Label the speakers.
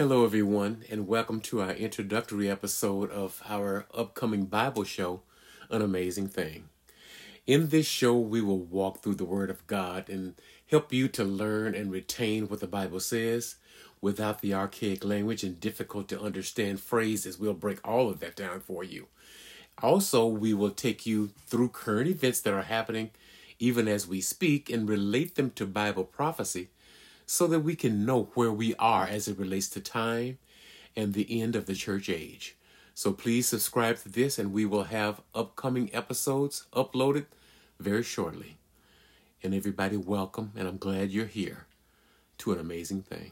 Speaker 1: Hello, everyone, and welcome to our introductory episode of our upcoming Bible show, An Amazing Thing. In this show, we will walk through the Word of God and help you to learn and retain what the Bible says without the archaic language and difficult to understand phrases. We'll break all of that down for you. Also, we will take you through current events that are happening even as we speak and relate them to Bible prophecy so that we can know where we are as it relates to time and the end of the church age. So please subscribe to this, and we will have upcoming episodes uploaded very shortly. And everybody, welcome, and I'm glad you're here to an amazing thing.